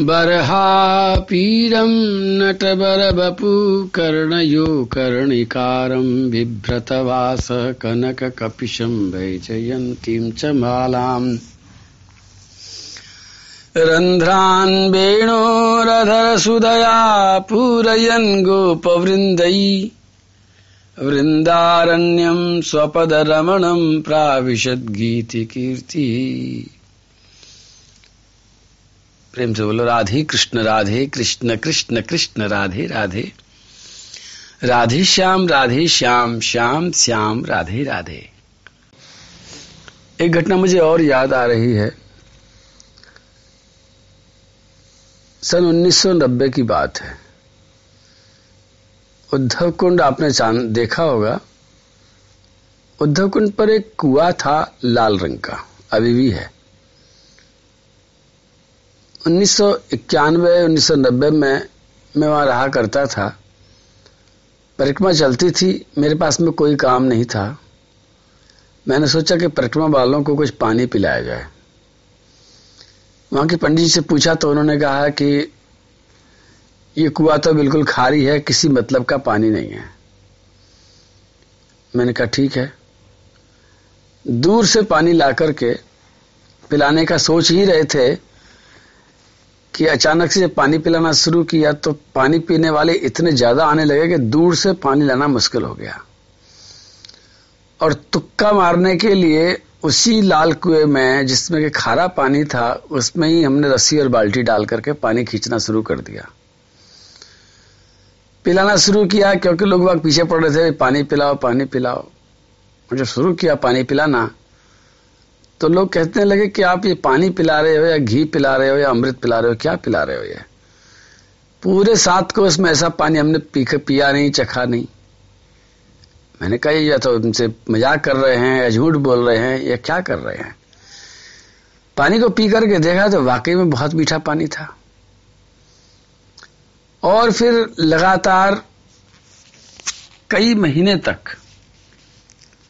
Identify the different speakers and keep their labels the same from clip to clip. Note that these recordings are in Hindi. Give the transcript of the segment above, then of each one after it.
Speaker 1: बर्हापीडं नटबरबपु कर्णयो कर्णिकारं बिभ्रतवास कनककपिशं वैजयन्तीं च मालाम्। रन्ध्रान् वेणोरधरसुदया पूरयन् गोपवृन्दै। वृन्दारण्यं स्वपदरमणं प्राविशद्गीतिकीर्तिः। प्रेम से बोलो, राधे कृष्ण राधे कृष्ण कृष्ण कृष्ण, राधे राधे। राधे श्याम राधे श्याम श्याम श्याम, राधे राधे। एक घटना मुझे और याद आ रही है। सन 1990 की बात है। उद्धव कुंड आपने देखा होगा। उद्धव कुंड पर एक कुआ था लाल रंग का, अभी भी है। उन्नीस सौ इक्यानवे, उन्नीस सौ नब्बे में मैं वहाँ रहा करता था। परिक्रमा चलती थी, मेरे पास में कोई काम नहीं था। मैंने सोचा कि परिक्रमा वालों को कुछ पानी पिलाया जाए। वहाँ के पंडित जी से पूछा तो उन्होंने कहा कि ये कुआ तो बिल्कुल खारी है, किसी मतलब का पानी नहीं है। मैंने कहा, ठीक है। दूर से पानी ला करके पिलाने का सोच ही रहे थे। कि अचानक से जब पानी पिलाना शुरू किया तो पानी पीने वाले इतने ज़्यादा आने लगे कि दूर से पानी लाना मुश्किल हो गया। और तुक्का मारने के लिए उसी लाल कुएँ में, जिसमें कि खारा पानी था, उसमें ही हमने रस्सी और बाल्टी डाल करके पानी खींचना शुरू कर दिया। पिलाना शुरू किया, क्योंकि लोग वक्त पीछे पड़ रहे थे, पानी पिलाओ पानी पिलाओ। जब शुरू किया पानी पिलाना तो लोग कहते लगे कि आप ये पानी पिला रहे हो या घी पिला रहे हो या अमृत पिला रहे हो, क्या पिला रहे हो ये? पूरे सात को इसमें ऐसा पानी हमने पी पिया नहीं, चखा नहीं। मैंने कहा ये तो उनसे मज़ाक कर रहे हैं या झूठ बोल रहे हैं, या क्या कर रहे हैं? पानी को पी करके देखा तो वाकई में बहुत मीठा पानी था। और फिर लगातार कई महीने तक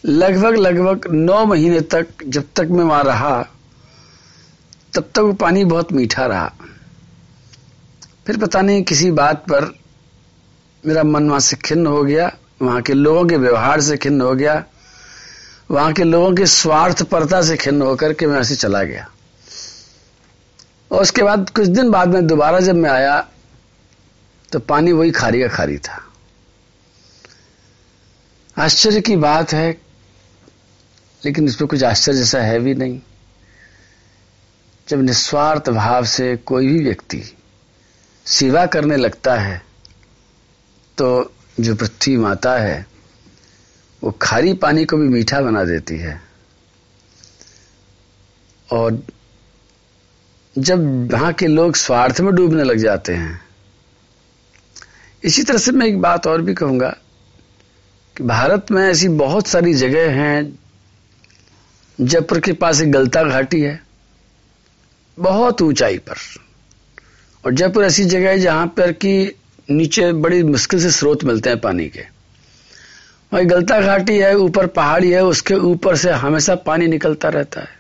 Speaker 1: लगभग लगभग नौ महीने तक जब तक मैं वहाँ रहा, तब तक वो पानी बहुत मीठा रहा। फिर पता नहीं किसी बात पर मेरा मन वहाँ से खिन्न हो गया, वहाँ के लोगों के व्यवहार से खिन्न हो गया, वहाँ के लोगों के स्वार्थपरता से खिन्न होकर के मैं ऐसे चला गया। और उसके बाद कुछ दिन बाद में दोबारा जब मैं आया तो पानी वही खारी का खारी था। आश्चर्य की बात है लेकिन इसमें कुछ आश्चर्य जैसा है भी नहीं। जब निस्वार्थ भाव से कोई भी व्यक्ति सेवा करने लगता है तो जो पृथ्वी माता है, वो खारी पानी को भी मीठा बना देती है। और जब वहाँ के लोग स्वार्थ में डूबने लग जाते हैं, इसी तरह से मैं एक बात और भी कहूँगा कि भारत में ऐसी बहुत सारी जगह हैं जयपुर के पास एक गलता घाटी है, बहुत ऊंचाई पर। और जयपुर ऐसी जगह है जहाँ पर कि नीचे बड़ी मुश्किल से स्रोत मिलते हैं पानी के। वही गलता घाटी है, ऊपर पहाड़ी है, उसके ऊपर से हमेशा पानी निकलता रहता है।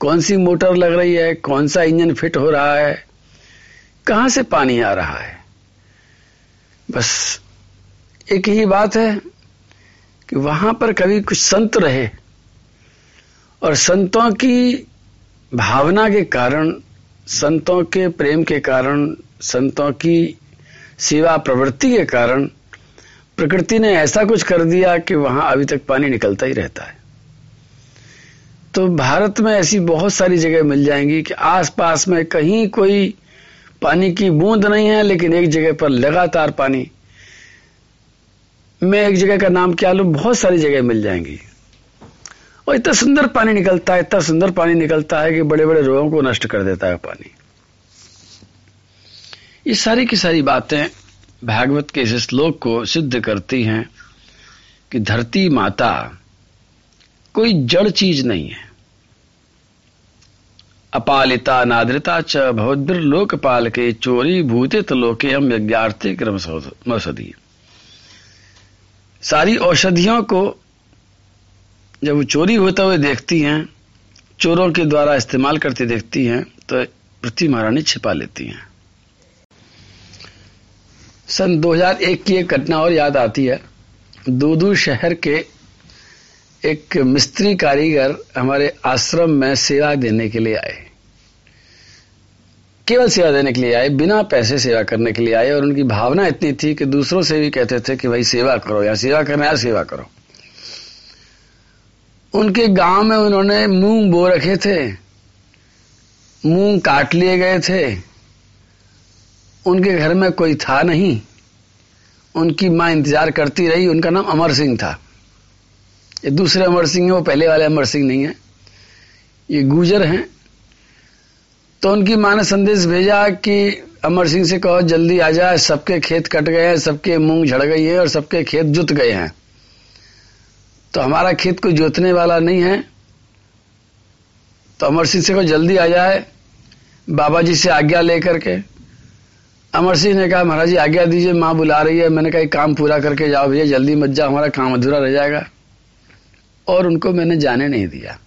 Speaker 1: कौन सी मोटर लग रही है, कौन सा इंजन फिट हो रहा है, कहाँ से पानी आ रहा है? बस एक ही बात है कि वहाँ पर कभी कुछ संत रहे और संतों की भावना के कारण, संतों के प्रेम के कारण, संतों की सेवा प्रवृत्ति के कारण, प्रकृति ने ऐसा कुछ कर दिया कि वहाँ अभी तक पानी निकलता ही रहता है। तो भारत में ऐसी बहुत सारी जगह मिल जाएँगी कि आसपास में कहीं कोई पानी की बूंद नहीं है, लेकिन एक जगह पर लगातार पानी। मैं एक जगह का नाम क्या लू? बहुत सारी जगह मिल जाएँगी। और इतना सुंदर पानी निकलता है, इतना सुंदर पानी निकलता है कि बड़े बड़े रोगों को नष्ट कर देता है पानी। ये सारी की सारी बातें भागवत के इस श्लोक को सिद्ध करती हैं कि धरती माता कोई जड़ चीज़ नहीं है। अपालिता नाद्रिता च भवद्र लोकपाल के चोरी भूतित लोके हम यज्ञार्थी क्रम सारी औषधियों को जब वो चोरी होता हुए देखती हैं, चोरों के द्वारा इस्तेमाल करती देखती हैं तो पृथ्वी महारानी छिपा लेती हैं। सन 2001 की एक घटना और याद आती है। दूदू शहर के एक मिस्त्री कारीगर हमारे आश्रम में सेवा देने के लिए आए। केवल सेवा देने के लिए आए, बिना पैसे सेवा करने के लिए आए, और उनकी भावना इतनी थी कि दूसरों से भी कहते थे कि भाई सेवा करो, या सेवा करना या सेवा करो। उनके गाँव में उन्होंने मूंग बो रखे थे। मूंग काट लिए गए थे। उनके घर में कोई था नहीं। उनकी माँ इंतज़ार करती रही। उनका नाम अमर सिंह था। ये दूसरे अमर सिंह है, वो पहले वाले अमर सिंह नहीं है। ये गुजर हैं। तो उनकी माँ ने संदेश भेजा कि अमर सिंह से कहो, जल्दी आ जाए सबके खेत कट गए हैं, सबके मूंग झड़ गई है और सबके खेत जुत गए हैं। तो हमारा खेत कोई जोतने वाला नहीं है। तो अमर सिंह से को जल्दी आ जाए। बाबा जी से आज्ञा लेकर के। अमर सिंह ने कहा, महाराज जी, आज्ञा दीजिए, माँ बुला रही है। मैंने कहा काम पूरा करके जाओ भैया, जल्दी मत जाओ, हमारा काम अधूरा रह जाएगा। और उनको मैंने जाने नहीं दिया।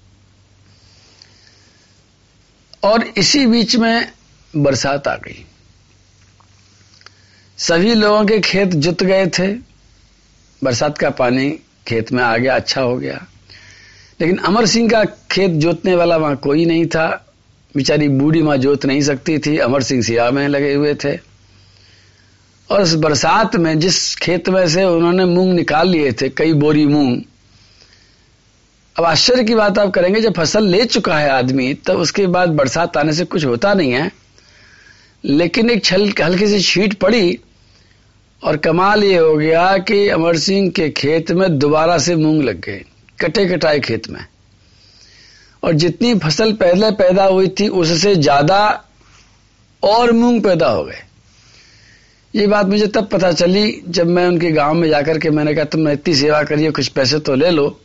Speaker 1: और इसी बीच में बरसात आ गई। सभी लोगों के खेत जुत गए थे। बरसात का पानी खेत में आ गया अच्छा हो गया। लेकिन अमर सिंह का खेत जोतने वाला वहाँ कोई नहीं था। बेचारी बूढ़ी माँ जोत नहीं सकती थी। अमर सिंह सिया में लगे हुए थे। और उस बरसात में जिस खेत में से उन्होंने मूंग निकाल लिए थे, कई बोरी मूंग, अब आश्चर्य की बात आप करेंगे, जब फ़सल ले चुका है आदमी, तब उसके बाद बरसात आने से कुछ होता नहीं है। लेकिन एक छल हल्की सी छीट पड़ी और कमाल ये हो गया कि अमर सिंह के खेत में दोबारा से मूंग लग गए, कटे कटाए खेत में। और जितनी फ़सल पहले पैदा हुई थी, उससे ज़्यादा और मूंग पैदा हो गए। ये बात मुझे तब पता चली जब मैं उनके गाँव में जाकर के मैंने कहा तुम इतनी सेवा करिए कुछ पैसे तो ले लो।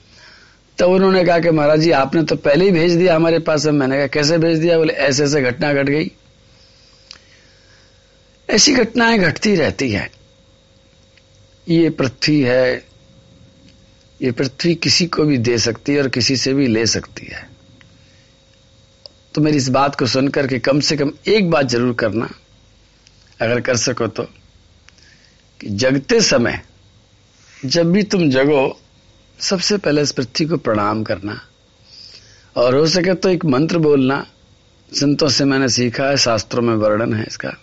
Speaker 1: तब उन्होंने कहा कि, महाराज जी, आपने तो पहले ही भेज दिया हमारे पास, अब मैंने कहा, कैसे भेज दिया? बोले ऐसे ऐसे घटना घट गट गई। ऐसी घटनाएँ घटती रहती हैं। ये पृथ्वी है, ये पृथ्वी किसी को भी दे सकती है और किसी से भी ले सकती है। तो मेरी इस बात को सुनकर के कम से कम एक बात ज़रूर करना, अगर कर सको तो कि जगते समय जब भी तुम जगो, सबसे पहले इस पृथ्वी को प्रणाम करना और हो सके तो एक मंत्र बोलना। संतों से मैंने सीखा है, शास्त्रों में वर्णन है इसका।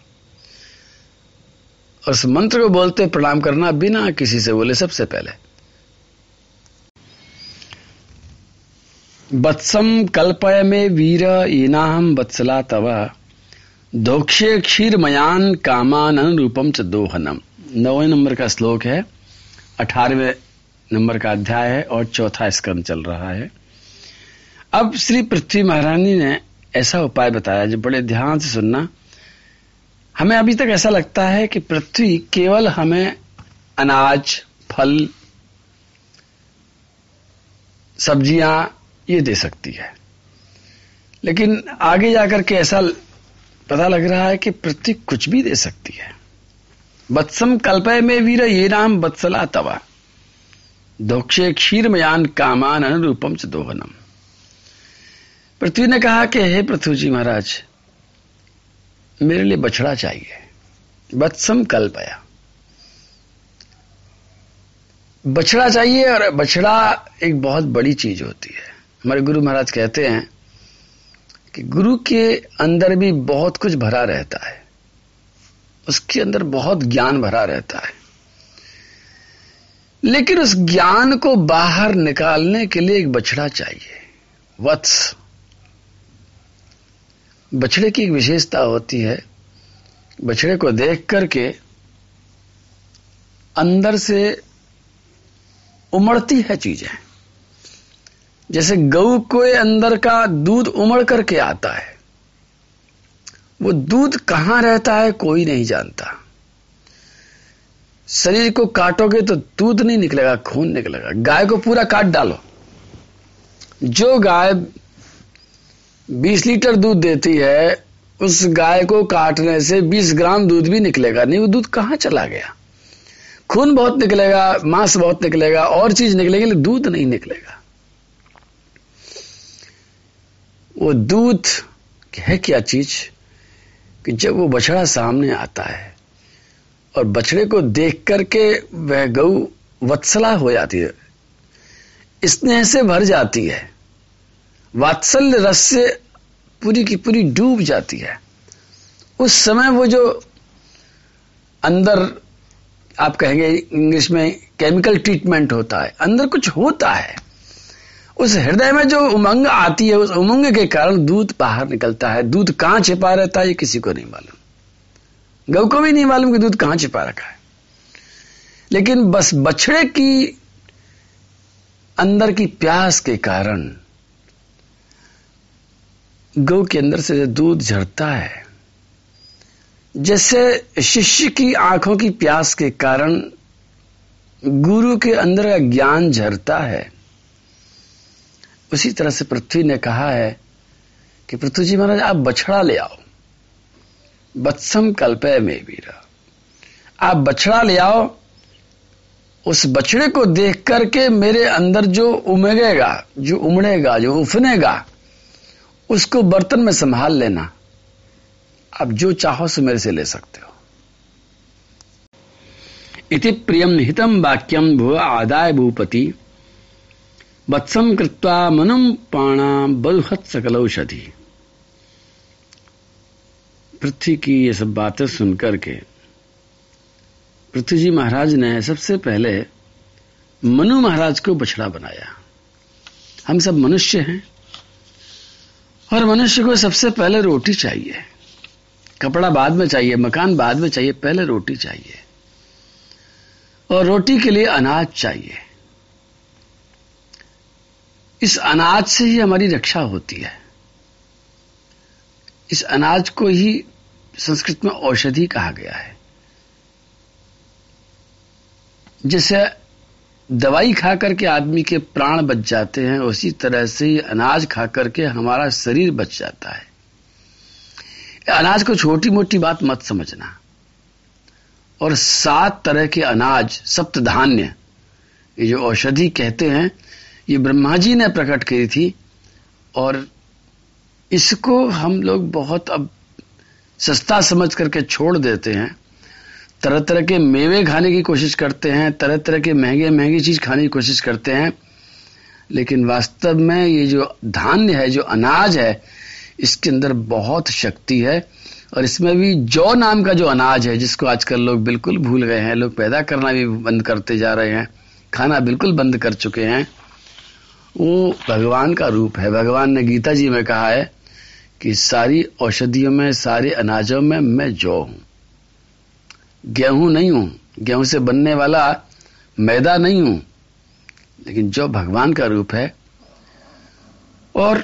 Speaker 1: उस मंत्र को बोलते प्रणाम करना बिना किसी से बोले सबसे पहले। वत्सम कल्पय में वीर ईनाहम वत्सला तव। दोक्षे क्षीर मयान कामान अनुरूपम च दोहनम। नौवे नंबर का श्लोक है, अठारहवें नंबर का अध्याय है और चौथा स्कंद चल रहा है। अब श्री पृथ्वी महारानी ने ऐसा उपाय बताया जो बड़े ध्यान से सुनना हमें अभी तक ऐसा लगता है कि पृथ्वी केवल हमें अनाज, फल, सब्ज़ियाँ ये दे सकती है। लेकिन आगे जाकर के ऐसा पता लग रहा है कि पृथ्वी कुछ भी दे सकती है। बत्सम कल्पय में वीर ये नाम बत्सला तवा। दोक्षे क्षीरमयान कामान अनुरूपम से दोहनम। पृथ्वी ने कहा कि, हे पृथ्वी जी महाराज मेरे लिए बछड़ा चाहिए। बत्सम कल्पया बछड़ा चाहिए और बछड़ा एक बहुत बड़ी चीज़ होती है। हमारे गुरु महाराज कहते हैं कि गुरु के अंदर भी बहुत कुछ भरा रहता है। उसके अंदर बहुत ज्ञान भरा रहता है। लेकिन उस ज्ञान को बाहर निकालने के लिए एक बछड़ा चाहिए। वत्स। बछड़े की एक विशेषता होती है, बछड़े को देख करके अंदर से उमड़ती है चीज़ें। जैसे गऊ के अंदर का दूध उमड़ करके आता है, वो दूध कहाँ रहता है कोई नहीं जानता। शरीर को काटोगे तो दूध नहीं निकलेगा, खून निकलेगा। गाय को पूरा काट डालो। जो गाय 20 लीटर दूध देती है, उस गाय को काटने से 20 ग्राम दूध भी निकलेगा। नहीं, वो दूध कहाँ चला गया? खून बहुत निकलेगा, मांस बहुत निकलेगा, और चीज़ निकलेगी, लेकिन दूध नहीं निकलेगा। वो दूध, है क्या चीज़? कि जब वो बछड़ा सामने आता है, और बछड़े को देख करके वह गऊ वत्सला हो जाती है, स्नेह से भर जाती है, वात्सल्य रस से पूरी की पूरी डूब जाती है। उस समय वो जो अंदर, आप कहेंगे इंग्लिश में केमिकल ट्रीटमेंट होता है, अंदर कुछ होता है। उस हृदय में जो उमंग आती है, उस उमंग के कारण दूध बाहर निकलता है। दूध कहाँ छिपा रहता है, ये किसी को नहीं मालूम। गौ को भी नहीं मालूम कि दूध कहाँ छिपा रखा है। लेकिन बस बछड़े की अंदर की प्यास के कारण गौ के अंदर से दूध झरता है, जैसे शिष्य की आँखों की प्यास के कारण गुरु के अंदर का ज्ञान झरता है। उसी तरह से पृथ्वी ने कहा है कि पृथ्वी जी महाराज, आप बछड़ा ले आओ। बत्सम कल्पय में भी आप बछड़ा ले आओ, उस बछड़े को देख करके मेरे अंदर जो उमगेगा, जो उमड़ेगा, जो उफनेगा उसको बर्तन में संभाल लेना। आप जो चाहो से मेरे से ले सकते हो। इति प्रियम निहितम वाक्यम भुव आदाय भूपति। वत्सम कृत्वा मनम पाणा बलहत सकल औषधि। पृथ्वी की ये सब बातें सुनकर के पृथ्वी जी महाराज ने सबसे पहले मनु महाराज को बछड़ा बनाया। हम सब मनुष्य हैं। और मनुष्य को सबसे पहले रोटी चाहिए। कपड़ा बाद में चाहिए, मकान बाद में चाहिए, पहले रोटी चाहिए। और रोटी के लिए अनाज चाहिए। इस अनाज से ही हमारी रक्षा होती है। इस अनाज को ही संस्कृत में औषधि कहा गया है। जैसे दवाई खा करके आदमी के प्राण बच जाते हैं, उसी तरह से अनाज खा करके हमारा शरीर बच जाता है। अनाज को छोटी मोटी बात मत समझना। और सात तरह के अनाज, सप्त धान्य, ये जो औषधि कहते हैं, ये ब्रह्मा जी ने प्रकट की थी, और इसको हम लोग बहुत अब सस्ता समझ करके छोड़ देते हैं। तरह तरह के मेवे खाने की कोशिश करते हैं तरह तरह के महँगे महँगी चीज़ खाने की कोशिश करते हैं, लेकिन वास्तव में ये जो धान्य है, जो अनाज है, इसके अंदर बहुत शक्ति है, और इसमें भी जौ नाम का जो अनाज है, जिसको आजकल लोग बिल्कुल भूल गए हैं, लोग पैदा करना भी बंद करते जा रहे हैं, खाना बिल्कुल बंद कर चुके हैं, वो भगवान का रूप है। भगवान ने गीता जी में कहा है कि सारी औषधियों में, सारे अनाजों में मैं जौ हूँ। गेहूँ नहीं हूँ, गेहूँ से बनने वाला मैदा नहीं हूँ। लेकिन जो भगवान का रूप है, और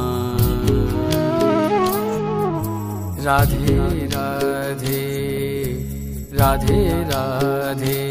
Speaker 1: राधे राधे राधे राधे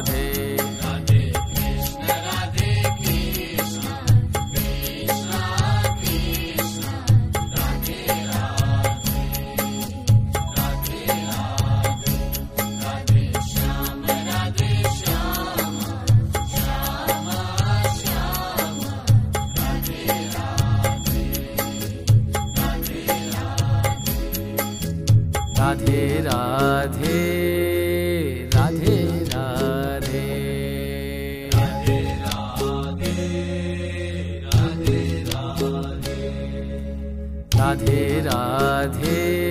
Speaker 1: राधे राधे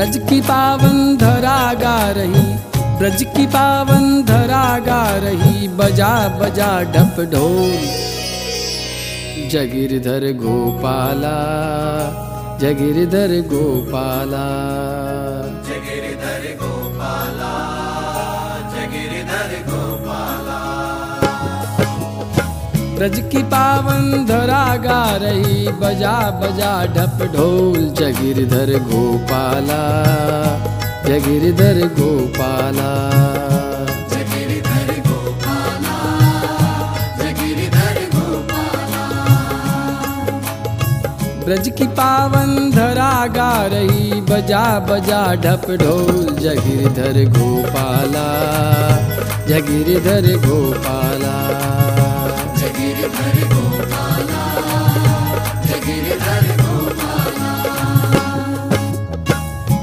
Speaker 1: ब्रज की पावन धरा गा रही, ब्रज की पावन धरा गा रही, बजा बजा डप ढोल। जगिरधर गोपाला जगिरधर गोपाला। ब्रज की पावन धरा गा रही बजा बजा ढप ढोल जगिरधर गोपाला जगिरधर गोपाला। ब्रज की पावन धरा गा रही बजा बजा ढप ढोल जगिरधर गोपाला जगिरधर गोपाला।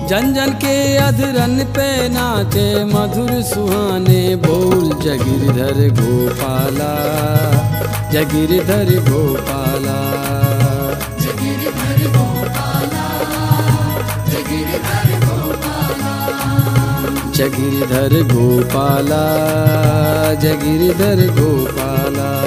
Speaker 1: जन जन के अधरन पे नाचे मधुर सुहाने बोल जगिरधर गोपाला जगिरधर गोपाला। जगिरधर गोपाला जगिरधर गोपाला।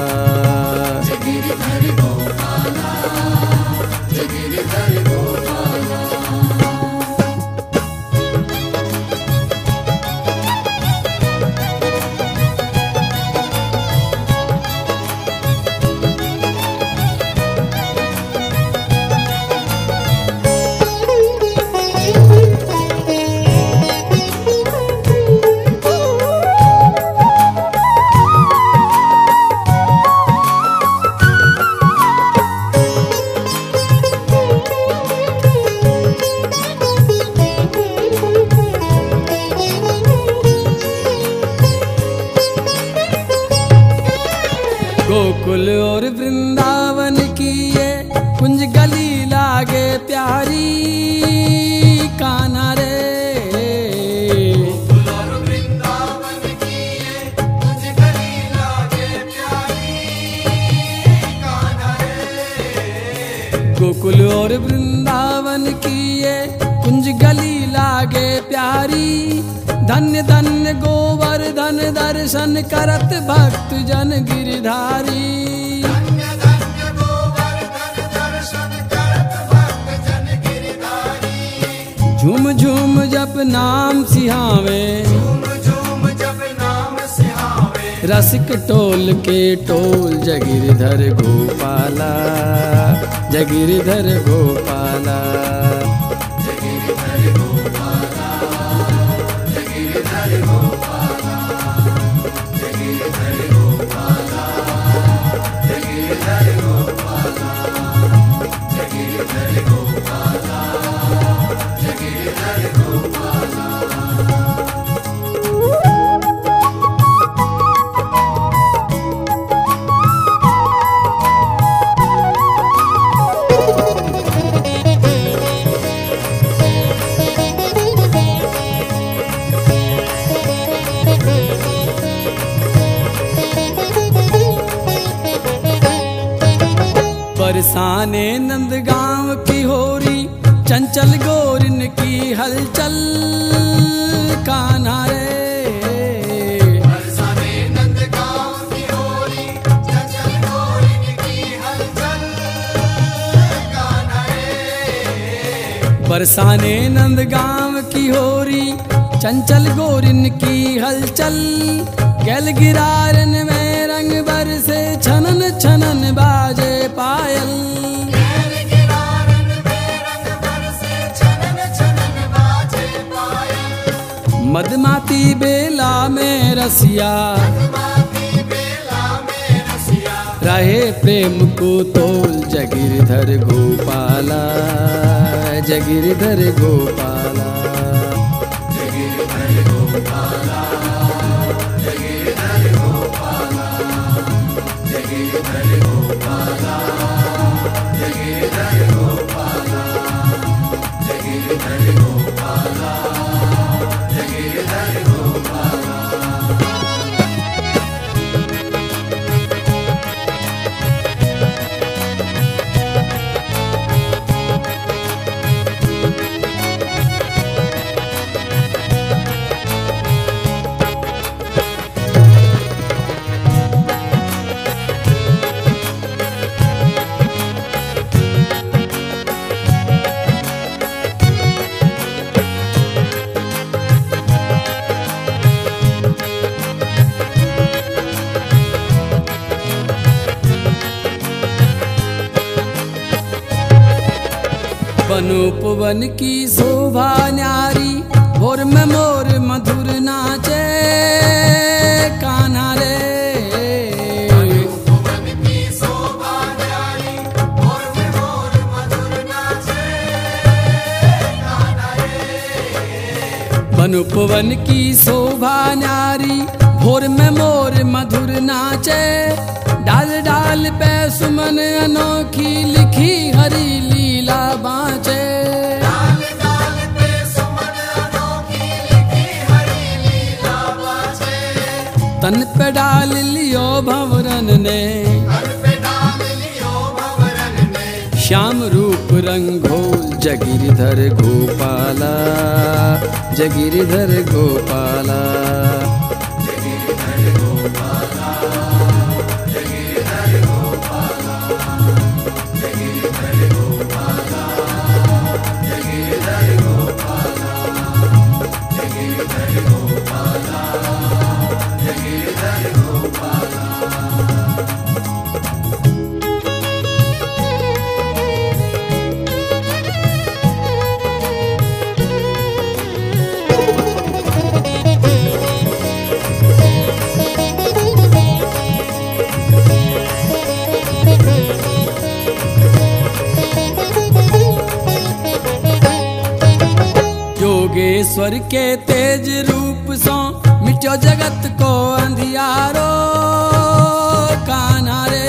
Speaker 1: और वृंदावन की ये कुंज गली लागे प्यारी। धन्य धन्य गोवर्धन दर्शन करत भक्त जन गिरधारी। झुम झुम जप नाम सिहावे। रसिक टोल के टोल जगीरधर गोपाला जगीरधर गोपाला। बरसाने नंद गाँव की होरी, चंचल गोरिन की हलचल, कान्हा रे। बरसाने नंद गाँव की होरी, चंचल गोरिन की हलचल गल गिरारन में रंग बरसे छनन छनन पायल। मदमाती बेला में रसिया। रहे प्रेम को तोल जगिरधर गोपाला जगिरधर गोपाला। पे सुमन अनोखी लिखी हरी लीला बाँचे। तन पे डाल लियो भवरन ने। श्याम रूप रंगोल जगिरधर गोपाला जगिरधर गोपाला। योगेश्वर के तेज रूप सो मिट्यो जगत को अंधियारो कान्हा रे।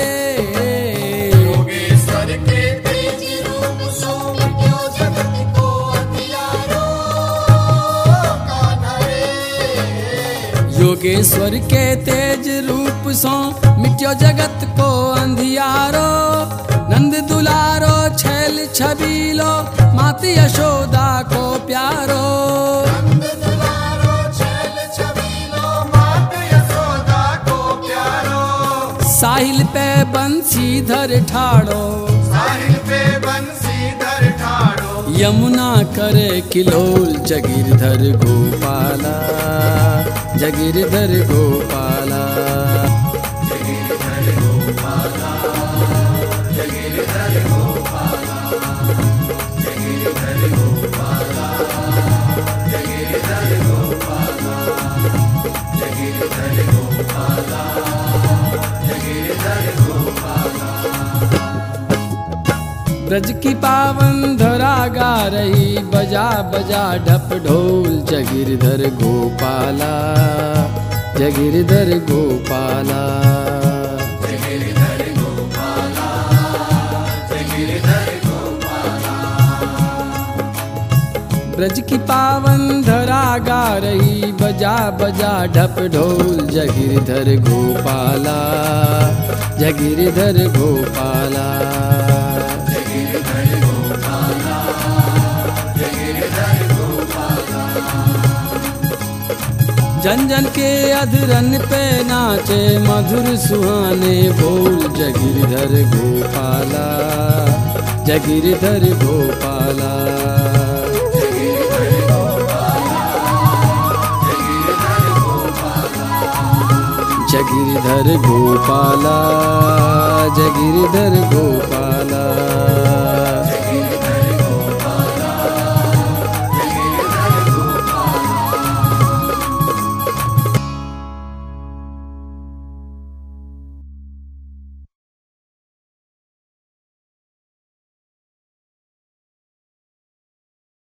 Speaker 2: योगेश्वर के तेज रूप सो मिट्यो जगत को अंधियारो कान्हा रे।
Speaker 1: योगेश्वर के तेज रूप सो मिट्यो जगत को अंधियारो
Speaker 2: नंद दुलारो छैल छबीलो मात यशोदा को प्यारो।
Speaker 1: साहिल पे बंसीधर ठाड़ो
Speaker 2: साहिल पे बंसीधर ठाड़ो।
Speaker 1: यमुना करे किलोल जगिरधर गोपाला जगिरधर गोपाला। ब्रज की पावन धरा गा रही बजा बजा ढप ढोल जगिरधर गोपाला जगिरधर गोपाला। ब्रज की पावन धरा गा रही बजा बजा ढप ढोल जगिरधर गोपाला जगिरधर गोपाला। जन जन के अधरन पे नाचे मधुर सुहाने बोल, जगिरधर गोपाला जगिरधर गोपाला। जगिरधर गोपाला जगिरधर गोपाला।